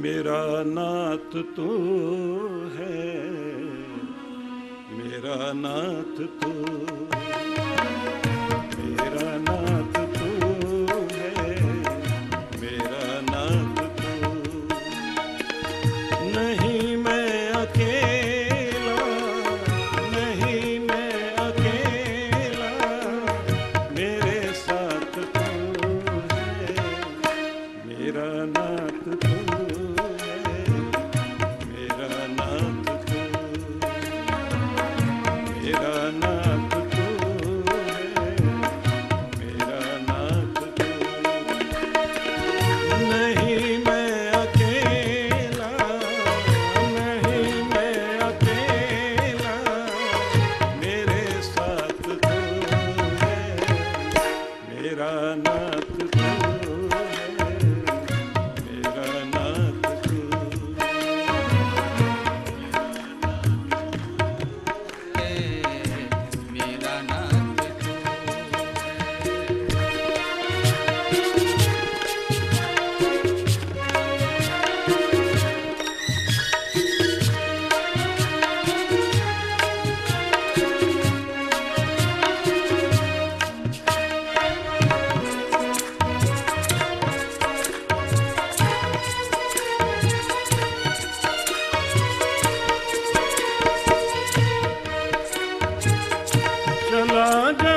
मेरा नाथ तो है मेरा नाथ तो मेरा राजा